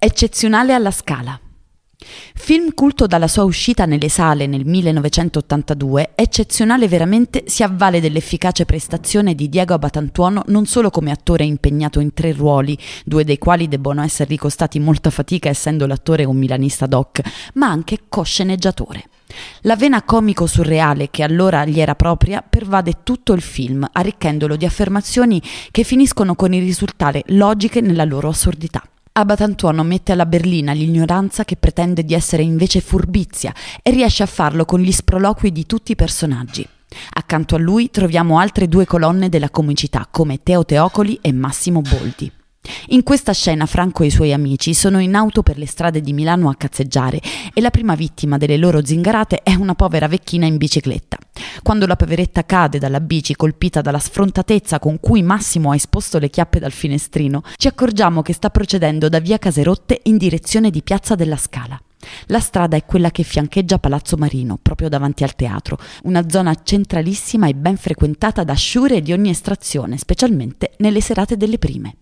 Eccezionale alla Scala. Film culto dalla sua uscita nelle sale nel 1982, eccezionale veramente si avvale dell'efficace prestazione di Diego Abatantuono non solo come attore impegnato in tre ruoli, due dei quali debbono essere ricostati molta fatica essendo l'attore un milanista doc, ma anche co-sceneggiatore. La vena comico-surreale che allora gli era propria pervade tutto il film, arricchendolo di affermazioni che finiscono con il risultare logiche nella loro assurdità. Abatantuono mette alla berlina l'ignoranza che pretende di essere invece furbizia e riesce a farlo con gli sproloqui di tutti i personaggi. Accanto a lui troviamo altre due colonne della comicità come Teo Teocoli e Massimo Boldi. In questa scena Franco e i suoi amici sono in auto per le strade di Milano a cazzeggiare e la prima vittima delle loro zingarate è una povera vecchina in bicicletta. Quando la poveretta cade dalla bici colpita dalla sfrontatezza con cui Massimo ha esposto le chiappe dal finestrino, ci accorgiamo che sta procedendo da via Caserotte in direzione di Piazza della Scala. La strada è quella che fiancheggia Palazzo Marino, proprio davanti al teatro, una zona centralissima e ben frequentata da sciure di ogni estrazione, specialmente nelle serate delle prime.